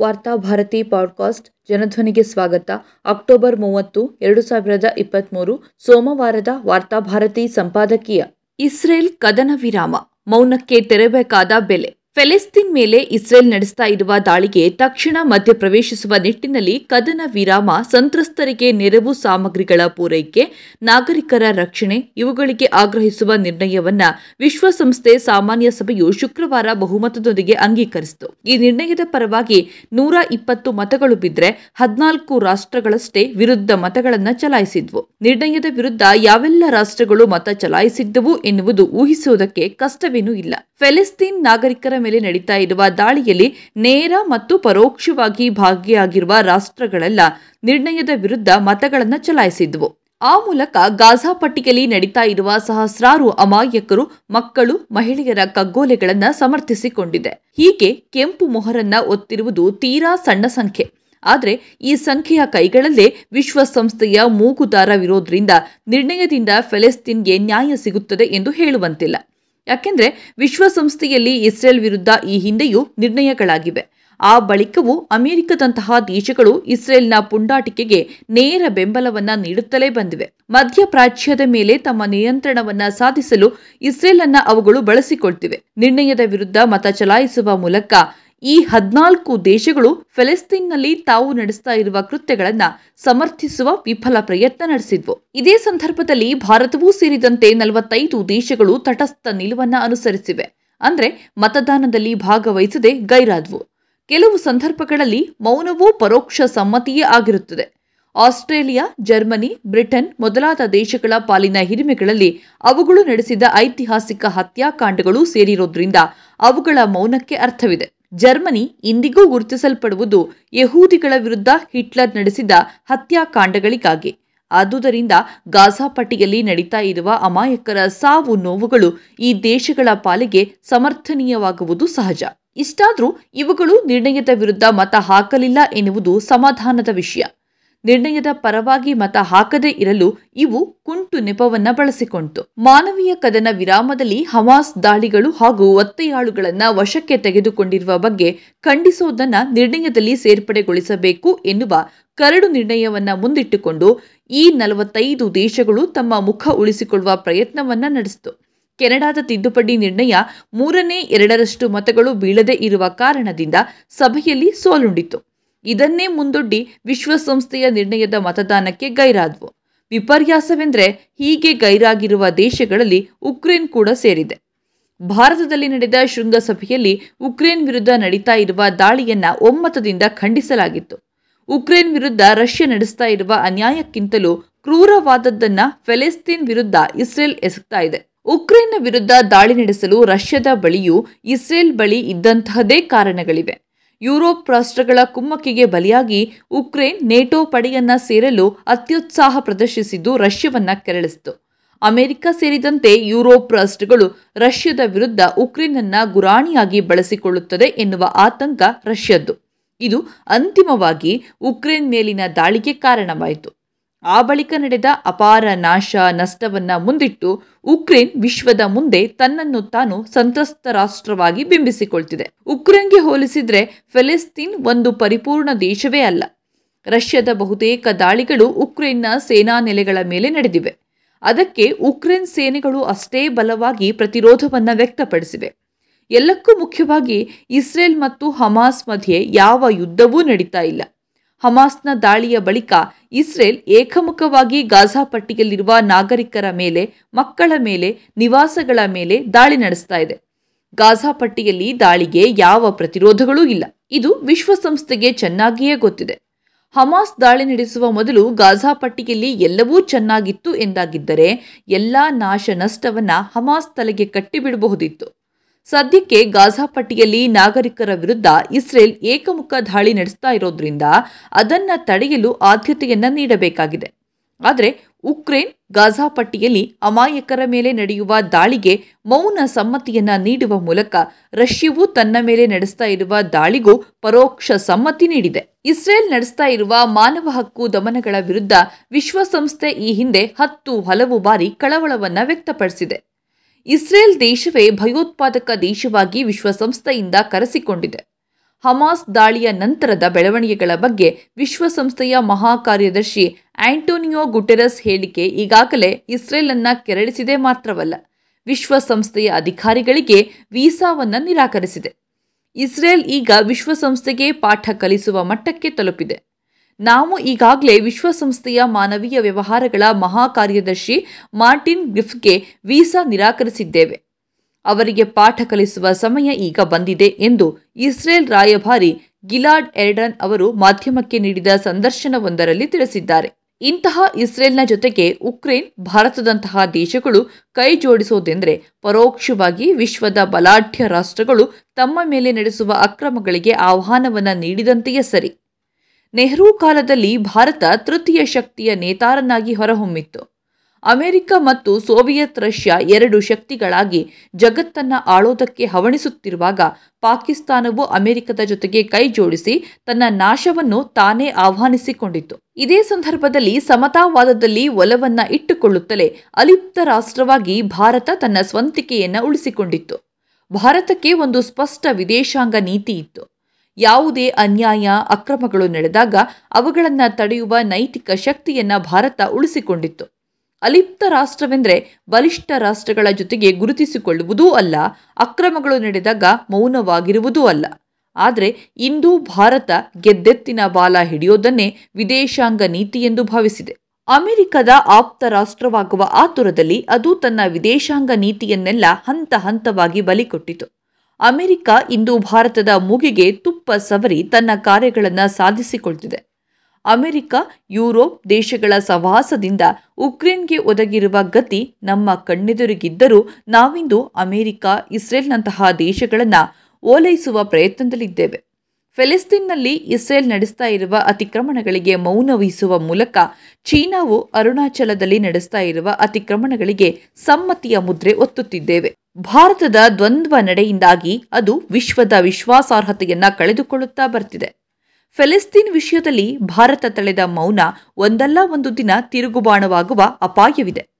Varthabharati podcast ಜನಧ್ವನಿಗೆ ಸ್ವಾಗತ. October ಮೂವತ್ತು, ಎರಡು ಸಾವಿರದ ಇಪ್ಪತ್ತ್ಮೂರು ಸೋಮವಾರದ ವಾರ್ತಾಭಾರತಿ ಸಂಪಾದಕೀಯ. ಇಸ್ರೇಲ್ ಕದನ ವಿರಾಮ, ಮೌನಕ್ಕೆ ತೆರಬೇಕಾದ ಬೆಲೆ. ಫೆಲೆಸ್ತೀನ್ ಮೇಲೆ ಇಸ್ರೇಲ್ ನಡೆಸ್ತಾ ಇರುವ ದಾಳಿಗೆ ತಕ್ಷಣ ಮಧ್ಯಪ್ರವೇಶಿಸುವ ನಿಟ್ಟಿನಲ್ಲಿ ಕದನ ವಿರಾಮ, ಸಂತ್ರಸ್ತರಿಗೆ ನೆರವು ಸಾಮಗ್ರಿಗಳ ಪೂರೈಕೆ, ನಾಗರಿಕರ ರಕ್ಷಣೆ ಇವುಗಳಿಗೆ ಆಗ್ರಹಿಸುವ ನಿರ್ಣಯವನ್ನ ವಿಶ್ವಸಂಸ್ಥೆ ಸಾಮಾನ್ಯ ಸಭೆಯು ಶುಕ್ರವಾರ ಬಹುಮತದೊಂದಿಗೆ ಅಂಗೀಕರಿಸಿತು. ಈ ನಿರ್ಣಯದ ಪರವಾಗಿ ನೂರ ಇಪ್ಪತ್ತು ಮತಗಳು ಬಿದ್ದರೆ ಹದಿನಾಲ್ಕು ರಾಷ್ಟ್ರಗಳಷ್ಟೇ ವಿರುದ್ಧ ಮತಗಳನ್ನು ಚಲಾಯಿಸಿದ್ವು. ನಿರ್ಣಯದ ವಿರುದ್ಧ ಯಾವೆಲ್ಲ ರಾಷ್ಟ್ರಗಳು ಮತ ಚಲಾಯಿಸಿದ್ದವು ಎನ್ನುವುದು ಊಹಿಸುವುದಕ್ಕೆ ಕಷ್ಟವೇನೂ ಇಲ್ಲ. ಫೆಲೆಸ್ತೀನ್ ನಾಗರಿಕರ ಮೇಲೆ ನಡೀತಾ ಇರುವ ದಾಳಿಯಲ್ಲಿ ನೇರ ಮತ್ತು ಪರೋಕ್ಷವಾಗಿ ಭಾಗಿಯಾಗಿರುವ ರಾಷ್ಟ್ರಗಳೆಲ್ಲ, ನಿರ್ಣಯದ ವಿರುದ್ಧ ಮತಗಳನ್ನು ಚಲಾಯಿಸಿದ್ವು. ಆ ಮೂಲಕ ಗಾಜಾ ಪಟ್ಟಿಯಲ್ಲಿ ನಡೀತಾ ಇರುವ ಸಹಸ್ರಾರು ಅಮಾಯಕರು, ಮಕ್ಕಳು, ಮಹಿಳೆಯರ ಕಗ್ಗೋಲೆಗಳನ್ನು ಸಮರ್ಥಿಸಿಕೊಂಡಿದೆ. ಹೀಗೆ ಕೆಂಪು ಮೊಹರನ್ನ ಒತ್ತಿರುವುದು ತೀರಾ ಸಣ್ಣ ಸಂಖ್ಯೆ. ಆದರೆ ಈ ಸಂಖ್ಯೆಯ ಕೈಗಳಲ್ಲೇ ವಿಶ್ವಸಂಸ್ಥೆಯ ಮೂಗುದಾರವಿರೋದ್ರಿಂದ ನಿರ್ಣಯದಿಂದ ಫೆಲೆಸ್ತೀನ್ಗೆ ನ್ಯಾಯ ಸಿಗುತ್ತದೆ ಎಂದು ಹೇಳುವಂತಿಲ್ಲ. ಯಾಕೆಂದ್ರೆ ವಿಶ್ವಸಂಸ್ಥೆಯಲ್ಲಿ ಇಸ್ರೇಲ್ ವಿರುದ್ಧ ಈ ಹಿಂದೆಯೂ ನಿರ್ಣಯಗಳಾಗಿವೆ. ಆ ಬಳಿಕವೂ ಅಮೆರಿಕದಂತಹ ದೇಶಗಳು ಇಸ್ರೇಲ್ನ ಪುಂಡಾಟಿಕೆಗೆ ನೇರ ಬೆಂಬಲವನ್ನ ನೀಡುತ್ತಲೇ ಬಂದಿವೆ. ಮಧ್ಯಪ್ರಾಚ್ಯದ ಮೇಲೆ ತಮ್ಮ ನಿಯಂತ್ರಣವನ್ನ ಸಾಧಿಸಲು ಇಸ್ರೇಲ್ ಅನ್ನ ಅವುಗಳು ಬಳಸಿಕೊಳ್ತಿವೆ. ನಿರ್ಣಯದ ವಿರುದ್ಧ ಮತ ಚಲಾಯಿಸುವ ಮೂಲಕ ಈ ಹದಿನಾಲ್ಕು ದೇಶಗಳು ಫೆಲೆಸ್ತೀನ್ನಲ್ಲಿ ತಾವು ನಡೆಸ್ತಾ ಇರುವ ಕೃತ್ಯಗಳನ್ನು ಸಮರ್ಥಿಸುವ ವಿಫಲ ಪ್ರಯತ್ನ ನಡೆಸಿದ್ವು. ಇದೇ ಸಂದರ್ಭದಲ್ಲಿ ಭಾರತವೂ ಸೇರಿದಂತೆ ನಲವತ್ತೈದು ದೇಶಗಳು ತಟಸ್ಥ ನಿಲುವನ್ನ ಅನುಸರಿಸಿವೆ. ಅಂದ್ರೆ ಮತದಾನದಲ್ಲಿ ಭಾಗವಹಿಸದೆ ಗೈರಾದ್ವು. ಕೆಲವು ಸಂದರ್ಭಗಳಲ್ಲಿ ಮೌನವೂ ಪರೋಕ್ಷ ಸಮ್ಮತಿಯೇ ಆಗಿರುತ್ತದೆ. ಆಸ್ಟ್ರೇಲಿಯಾ, ಜರ್ಮನಿ, ಬ್ರಿಟನ್ ಮೊದಲಾದ ದೇಶಗಳ ಪಾಲಿನ ಹಿರಿಮೆಗಳಲ್ಲಿ ಅವುಗಳು ನಡೆಸಿದ ಐತಿಹಾಸಿಕ ಹತ್ಯಾಕಾಂಡಗಳು ಸೇರಿರೋದ್ರಿಂದ ಅವುಗಳ ಮೌನಕ್ಕೆ ಅರ್ಥವಿದೆ. ಜರ್ಮನಿ ಇಂದಿಗೂ ಗುರುತಿಸಲ್ಪಡುವುದು ಯಹೂದಿಗಳ ವಿರುದ್ಧ ಹಿಟ್ಲರ್ ನಡೆಸಿದ ಹತ್ಯಾಕಾಂಡಗಳಿಗಾಗಿ. ಆದುದರಿಂದ ಗಾಜಾ ಪಟ್ಟಿಯಲ್ಲಿ ನಡೀತಾ ಇರುವ ಅಮಾಯಕರ ಸಾವು ನೋವುಗಳು ಈ ದೇಶಗಳ ಪಾಲಿಗೆ ಸಮರ್ಥನೀಯವಾಗುವುದು ಸಹಜ. ಇಷ್ಟಾದರೂ ಇವುಗಳು ನಿರ್ಣಯದ ವಿರುದ್ಧ ಮತ ಹಾಕಲಿಲ್ಲ ಎನ್ನುವುದು ಸಮಾಧಾನದ ವಿಷಯ. ನಿರ್ಣಯದ ಪರವಾಗಿ ಮತ ಹಾಕದೇ ಇರಲು ಇವು ಕುಂಟು ನೆಪವನ್ನ ಬಳಸಿಕೊಂಡಿತು ಮಾನವೀಯ ಕದನ ವಿರಾಮದಲ್ಲಿ ಹಮಾಸ್ ದಾಳಿಗಳು ಹಾಗೂ ಒತ್ತೆಯಾಳುಗಳನ್ನ ವಶಕ್ಕೆ ತೆಗೆದುಕೊಂಡಿರುವ ಬಗ್ಗೆ ಖಂಡಿಸೋದನ್ನ ನಿರ್ಣಯದಲ್ಲಿ ಸೇರ್ಪಡೆಗೊಳಿಸಬೇಕು ಎನ್ನುವ ಕರಡು ನಿರ್ಣಯವನ್ನ ಮುಂದಿಟ್ಟುಕೊಂಡು ಈ ನಲವತ್ತೈದು ದೇಶಗಳು ತಮ್ಮ ಮುಖ ಉಳಿಸಿಕೊಳ್ಳುವ ಪ್ರಯತ್ನವನ್ನ ನಡೆಸಿತು. ಕೆನಡಾದ ತಿದ್ದುಪಡಿ ನಿರ್ಣಯ ಮೂರನೇ ಎರಡರಷ್ಟು ಮತಗಳು ಬೀಳದೇ ಇರುವ ಕಾರಣದಿಂದ ಸಭೆಯಲ್ಲಿ ಸೋಲುಂಡಿತು. ಇದನ್ನೇ ಮುಂದೊಡ್ಡಿ ವಿಶ್ವಸಂಸ್ಥೆಯ ನಿರ್ಣಯದ ಮತದಾನಕ್ಕೆ ಗೈರಾದ್ವು. ವಿಪರ್ಯಾಸವೆಂದರೆ ಹೀಗೆ ಗೈರಾಗಿರುವ ದೇಶಗಳಲ್ಲಿ ಉಕ್ರೇನ್ ಕೂಡ ಸೇರಿದೆ. ಭಾರತದಲ್ಲಿ ನಡೆದ ಶೃಂಗಸಭೆಯಲ್ಲಿ ಉಕ್ರೇನ್ ವಿರುದ್ಧ ನಡೀತಾ ಇರುವ ದಾಳಿಯನ್ನ ಒಮ್ಮತದಿಂದ ಖಂಡಿಸಲಾಗಿತ್ತು. ಉಕ್ರೇನ್ ವಿರುದ್ಧ ರಷ್ಯಾ ನಡೆಸ್ತಾ ಇರುವ ಅನ್ಯಾಯಕ್ಕಿಂತಲೂ ಕ್ರೂರವಾದದ್ದನ್ನ ಫೆಲೆಸ್ತೀನ್ ವಿರುದ್ಧ ಇಸ್ರೇಲ್ ಎಸಗ್ತಾ ಇದೆ. ಉಕ್ರೇನ್ನ ವಿರುದ್ಧ ದಾಳಿ ನಡೆಸಲು ರಷ್ಯಾದ ಬಳಿಯೂ ಇಸ್ರೇಲ್ ಬಳಿ ಇದ್ದಂತಹದೇ ಕಾರಣಗಳಿವೆ. ಯುರೋಪ್ ರಾಷ್ಟ್ರಗಳ ಕುಮ್ಮಕ್ಕಿಗೆ ಬಲಿಯಾಗಿ ಉಕ್ರೇನ್ ನೇಟೋ ಪಡೆಯನ್ನ ಸೇರಲು ಅತ್ಯುತ್ಸಾಹ ಪ್ರದರ್ಶಿಸಿದ್ದು ರಷ್ಯಾವನ್ನ ಕೆರಳಿಸಿತು. ಅಮೆರಿಕ ಸೇರಿದಂತೆ ಯುರೋಪ್ ರಾಷ್ಟ್ರಗಳು ರಷ್ಯಾದ ವಿರುದ್ಧ ಉಕ್ರೇನನ್ನ ಗುರಾಣಿಯಾಗಿ ಬಳಸಿಕೊಳ್ಳುತ್ತದೆ ಎನ್ನುವ ಆತಂಕ ರಷ್ಯದ್ದು. ಇದು ಅಂತಿಮವಾಗಿ ಉಕ್ರೇನ್ ಮೇಲಿನ ದಾಳಿಗೆ ಕಾರಣವಾಯಿತು. ಆ ಬಳಿಕ ನಡೆದ ಅಪಾರ ನಾಶ ನಷ್ಟವನ್ನ ಮುಂದಿಟ್ಟು ಉಕ್ರೇನ್ ವಿಶ್ವದ ಮುಂದೆ ತನ್ನನ್ನು ತಾನು ಸಂತ್ರಸ್ತ ರಾಷ್ಟ್ರವಾಗಿ ಬಿಂಬಿಸಿಕೊಳ್ತಿದೆ. ಉಕ್ರೇನ್ಗೆ ಹೋಲಿಸಿದ್ರೆ ಫೆಲೆಸ್ತೀನ್ ಒಂದು ಪರಿಪೂರ್ಣ ದೇಶವೇ ಅಲ್ಲ. ರಷ್ಯಾದ ಬಹುತೇಕ ದಾಳಿಗಳು ಉಕ್ರೇನ್ನ ಸೇನಾ ನೆಲೆಗಳ ಮೇಲೆ ನಡೆದಿವೆ. ಅದಕ್ಕೆ ಉಕ್ರೇನ್ ಸೇನೆಗಳು ಅಷ್ಟೇ ಬಲವಾಗಿ ಪ್ರತಿರೋಧವನ್ನು ವ್ಯಕ್ತಪಡಿಸಿವೆ. ಎಲ್ಲಕ್ಕೂ ಮುಖ್ಯವಾಗಿ ಇಸ್ರೇಲ್ ಮತ್ತು ಹಮಾಸ್ ಮಧ್ಯೆ ಯಾವ ಯುದ್ಧವೂ ನಡೀತಾ ಇಲ್ಲ. ಹಮಾಸ್ನ ದಾಳಿಯ ಬಳಿಕ ಇಸ್ರೇಲ್ ಏಕಮುಖವಾಗಿ ಗಾಜಾ ಪಟ್ಟಿಯಲ್ಲಿರುವ ನಾಗರಿಕರ ಮೇಲೆ, ಮಕ್ಕಳ ಮೇಲೆ, ನಿವಾಸಗಳ ಮೇಲೆ ದಾಳಿ ನಡೆಸ್ತಾ ಇದೆ. ಗಾಜಾ ಪಟ್ಟಿಯಲ್ಲಿ ದಾಳಿಗೆ ಯಾವ ಪ್ರತಿರೋಧಗಳೂ ಇಲ್ಲ. ಇದು ವಿಶ್ವಸಂಸ್ಥೆಗೆ ಚೆನ್ನಾಗಿಯೇ ಗೊತ್ತಿದೆ. ಹಮಾಸ್ ದಾಳಿ ನಡೆಸುವ ಮೊದಲು ಗಾಜಾ ಪಟ್ಟಿಯಲ್ಲಿ ಎಲ್ಲವೂ ಚೆನ್ನಾಗಿತ್ತು ಎಂದಾಗಿದ್ದರೆ, ಎಲ್ಲಾ ನಾಶ ನಷ್ಟವನ್ನ ಹಮಾಸ್ ತಲೆಗೆ ಕಟ್ಟಿಬಿಡಬಹುದಿತ್ತು. ಸದ್ಯಕ್ಕೆ ಗಾಜಾ ಪಟ್ಟಿಯಲ್ಲಿ ನಾಗರಿಕರ ವಿರುದ್ಧ ಇಸ್ರೇಲ್ ಏಕಮುಖ ದಾಳಿ ನಡೆಸ್ತಾ ಇರೋದ್ರಿಂದ ಅದನ್ನ ತಡೆಯಲು ಆದ್ಯತೆಯನ್ನ ನೀಡಬೇಕಾಗಿದೆ. ಆದರೆ ಉಕ್ರೇನ್ ಗಾಜಾ ಪಟ್ಟಿಯಲ್ಲಿ ಅಮಾಯಕರ ಮೇಲೆ ನಡೆಯುವ ದಾಳಿಗೆ ಮೌನ ಸಮ್ಮತಿಯನ್ನ ನೀಡುವ ಮೂಲಕ ರಷ್ಯವು ತನ್ನ ಮೇಲೆ ನಡೆಸ್ತಾ ಇರುವ ದಾಳಿಗೂ ಪರೋಕ್ಷ ಸಮ್ಮತಿ ನೀಡಿದೆ. ಇಸ್ರೇಲ್ ನಡೆಸ್ತಾ ಇರುವ ಮಾನವ ಹಕ್ಕು ದಮನಗಳ ವಿರುದ್ಧ ವಿಶ್ವಸಂಸ್ಥೆ ಈ ಹಿಂದೆ ಹತ್ತು ಹಲವು ಬಾರಿ ಕಳವಳವನ್ನ ವ್ಯಕ್ತಪಡಿಸಿದೆ. ಇಸ್ರೇಲ್ ದೇಶವೇ ಭಯೋತ್ಪಾದಕ ದೇಶವಾಗಿ ವಿಶ್ವಸಂಸ್ಥೆಯಿಂದ ಕರೆಸಿಕೊಂಡಿದೆ. ಹಮಾಸ್ ದಾಳಿಯ ನಂತರದ ಬೆಳವಣಿಗೆಗಳ ಬಗ್ಗೆ ವಿಶ್ವಸಂಸ್ಥೆಯ ಮಹಾಕಾರ್ಯದರ್ಶಿ ಆಂಟೋನಿಯೋ ಗುಟೆರಸ್ ಹೇಳಿಕೆ ಈಗಾಗಲೇ ಇಸ್ರೇಲನ್ನು ಕೆರಳಿಸಿದೆ ಮಾತ್ರವಲ್ಲ, ವಿಶ್ವಸಂಸ್ಥೆಯ ಅಧಿಕಾರಿಗಳಿಗೆ ವೀಸಾವನ್ನು ನಿರಾಕರಿಸಿದೆ. ಇಸ್ರೇಲ್ ಈಗ ವಿಶ್ವಸಂಸ್ಥೆಗೆ ಪಾಠ ಕಲಿಸುವ ಮಟ್ಟಕ್ಕೆ ತಲುಪಿದೆ. ನಾವು ಈಗಾಗಲೇ ವಿಶ್ವಸಂಸ್ಥೆಯ ಮಾನವೀಯ ವ್ಯವಹಾರಗಳ ಮಹಾ ಕಾರ್ಯದರ್ಶಿ ಮಾರ್ಟಿನ್ ಗ್ರಿಫ್ಗೆ ವೀಸಾ ನಿರಾಕರಿಸಿದ್ದೇವೆ. ಅವರಿಗೆ ಪಾಠ ಕಲಿಸುವ ಸಮಯ ಈಗ ಬಂದಿದೆ ಎಂದು ಇಸ್ರೇಲ್ ರಾಯಭಾರಿ ಗಿಲಾಡ್ ಎರ್ಡನ್ ಅವರು ಮಾಧ್ಯಮಕ್ಕೆ ನೀಡಿದ ಸಂದರ್ಶನವೊಂದರಲ್ಲಿ ತಿಳಿಸಿದ್ದಾರೆ. ಇಂತಹ ಇಸ್ರೇಲ್ನ ಜೊತೆಗೆ ಉಕ್ರೇನ್ ಭಾರತದಂತಹ ದೇಶಗಳು ಕೈ ಜೋಡಿಸೋದೆಂದರೆ ಪರೋಕ್ಷವಾಗಿ ವಿಶ್ವದ ಬಲಾಢ್ಯ ರಾಷ್ಟ್ರಗಳು ತಮ್ಮ ಮೇಲೆ ನಡೆಸುವ ಅಕ್ರಮಗಳಿಗೆ ಆಹ್ವಾನವನ್ನು ನೀಡಿದಂತೆಯೇ ಸರಿ. ನೆಹರು ಕಾಲದಲ್ಲಿ ಭಾರತ ತೃತೀಯ ಶಕ್ತಿಯ ನೇತಾರನಾಗಿ ಹೊರಹೊಮ್ಮಿತ್ತು. ಅಮೆರಿಕ ಮತ್ತು ಸೋವಿಯತ್ ರಷ್ಯಾ ಎರಡು ಶಕ್ತಿಗಳಾಗಿ ಜಗತ್ತನ್ನ ಆಳೋದಕ್ಕೆ ಹವಣಿಸುತ್ತಿರುವಾಗ ಪಾಕಿಸ್ತಾನವು ಅಮೆರಿಕದ ಜೊತೆಗೆ ಕೈ ಜೋಡಿಸಿ ತನ್ನ ನಾಶವನ್ನು ತಾನೇ ಆಹ್ವಾನಿಸಿಕೊಂಡಿತು ಇದೇ ಸಂದರ್ಭದಲ್ಲಿ ಸಮತಾವಾದದಲ್ಲಿ ಒಲವನ್ನ ಇಟ್ಟುಕೊಳ್ಳುತ್ತಲೇ ಅಲಿಪ್ತ ರಾಷ್ಟ್ರವಾಗಿ ಭಾರತ ತನ್ನ ಸ್ವಂತಿಕೆಯನ್ನ ಉಳಿಸಿಕೊಂಡಿತ್ತು. ಭಾರತಕ್ಕೆ ಒಂದು ಸ್ಪಷ್ಟ ವಿದೇಶಾಂಗ ನೀತಿ ಇತ್ತು. ಯಾವುದೇ ಅನ್ಯಾಯ, ಅಕ್ರಮಗಳು ನಡೆದಾಗ ಅವುಗಳನ್ನು ತಡೆಯುವ ನೈತಿಕ ಶಕ್ತಿಯನ್ನ ಭಾರತ ಉಳಿಸಿಕೊಂಡಿತ್ತು. ಅಲಿಪ್ತ ರಾಷ್ಟ್ರವೆಂದರೆ ಬಲಿಷ್ಠ ರಾಷ್ಟ್ರಗಳ ಜೊತೆಗೆ ಗುರುತಿಸಿಕೊಳ್ಳುವುದೂ ಅಲ್ಲ, ಅಕ್ರಮಗಳು ನಡೆದಾಗ ಮೌನವಾಗಿರುವುದೂ ಅಲ್ಲ. ಆದರೆ ಇಂದು ಭಾರತ ಗೆದ್ದೆತ್ತಿನ ಬಾಲ ಹಿಡಿಯೋದನ್ನೇ ವಿದೇಶಾಂಗ ನೀತಿ ಎಂದು ಭಾವಿಸಿದೆ. ಅಮೆರಿಕದ ಆಪ್ತ ರಾಷ್ಟ್ರವಾಗುವ ಆತುರದಲ್ಲಿ ಅದು ತನ್ನ ವಿದೇಶಾಂಗ ನೀತಿಯನ್ನೆಲ್ಲ ಹಂತ ಹಂತವಾಗಿ ಬಲಿಕೊಟ್ಟಿತು ಅಮೆರಿಕ ಇಂದು ಭಾರತದ ಮೂಗಿಗೆ ತುಪ್ಪ ಸವರಿ ತನ್ನ ಕಾರ್ಯಗಳನ್ನು ಸಾಧಿಸಿಕೊಳ್ತಿದೆ. ಅಮೆರಿಕ, ಯುರೋಪ್ ದೇಶಗಳ ಸಹವಾಸದಿಂದ ಉಕ್ರೇನ್ಗೆ ಒದಗಿರುವ ಗತಿ ನಮ್ಮ ಕಣ್ಣೆದುರಿಗಿದ್ದರೂ ನಾವಿಂದು ಅಮೆರಿಕ, ಇಸ್ರೇಲ್ನಂತಹ ದೇಶಗಳನ್ನು ಓಲೈಸುವ ಪ್ರಯತ್ನದಲ್ಲಿದ್ದೇವೆ. ಫೆಲಿಸ್ತೀನ್ನಲ್ಲಿ ಇಸ್ರೇಲ್ ನಡೆಸ್ತಾ ಇರುವ ಅತಿಕ್ರಮಣಗಳಿಗೆ ಮೌನ ವಹಿಸುವ ಮೂಲಕ ಚೀನಾವು ಅರುಣಾಚಲದಲ್ಲಿ ನಡೆಸ್ತಾ ಇರುವ ಅತಿಕ್ರಮಣಗಳಿಗೆ ಸಮ್ಮತಿಯ ಮುದ್ರೆ ಒತ್ತುತ್ತಿದ್ದೇವೆ. ಭಾರತದ ದ್ವಂದ್ವ ನಡೆಯಿಂದಾಗಿ ಅದು ವಿಶ್ವದ ವಿಶ್ವಾಸಾರ್ಹತೆಯನ್ನ ಕಳೆದುಕೊಳ್ಳುತ್ತಾ ಬರ್ತಿದೆ. ಫೆಲೆಸ್ತೀನ್ ವಿಷಯದಲ್ಲಿ ಭಾರತ ತಳೆದ ಮೌನ ಒಂದಲ್ಲ ಒಂದು ದಿನ ತಿರುಗುಬಾಣವಾಗುವ ಅಪಾಯವಿದೆ.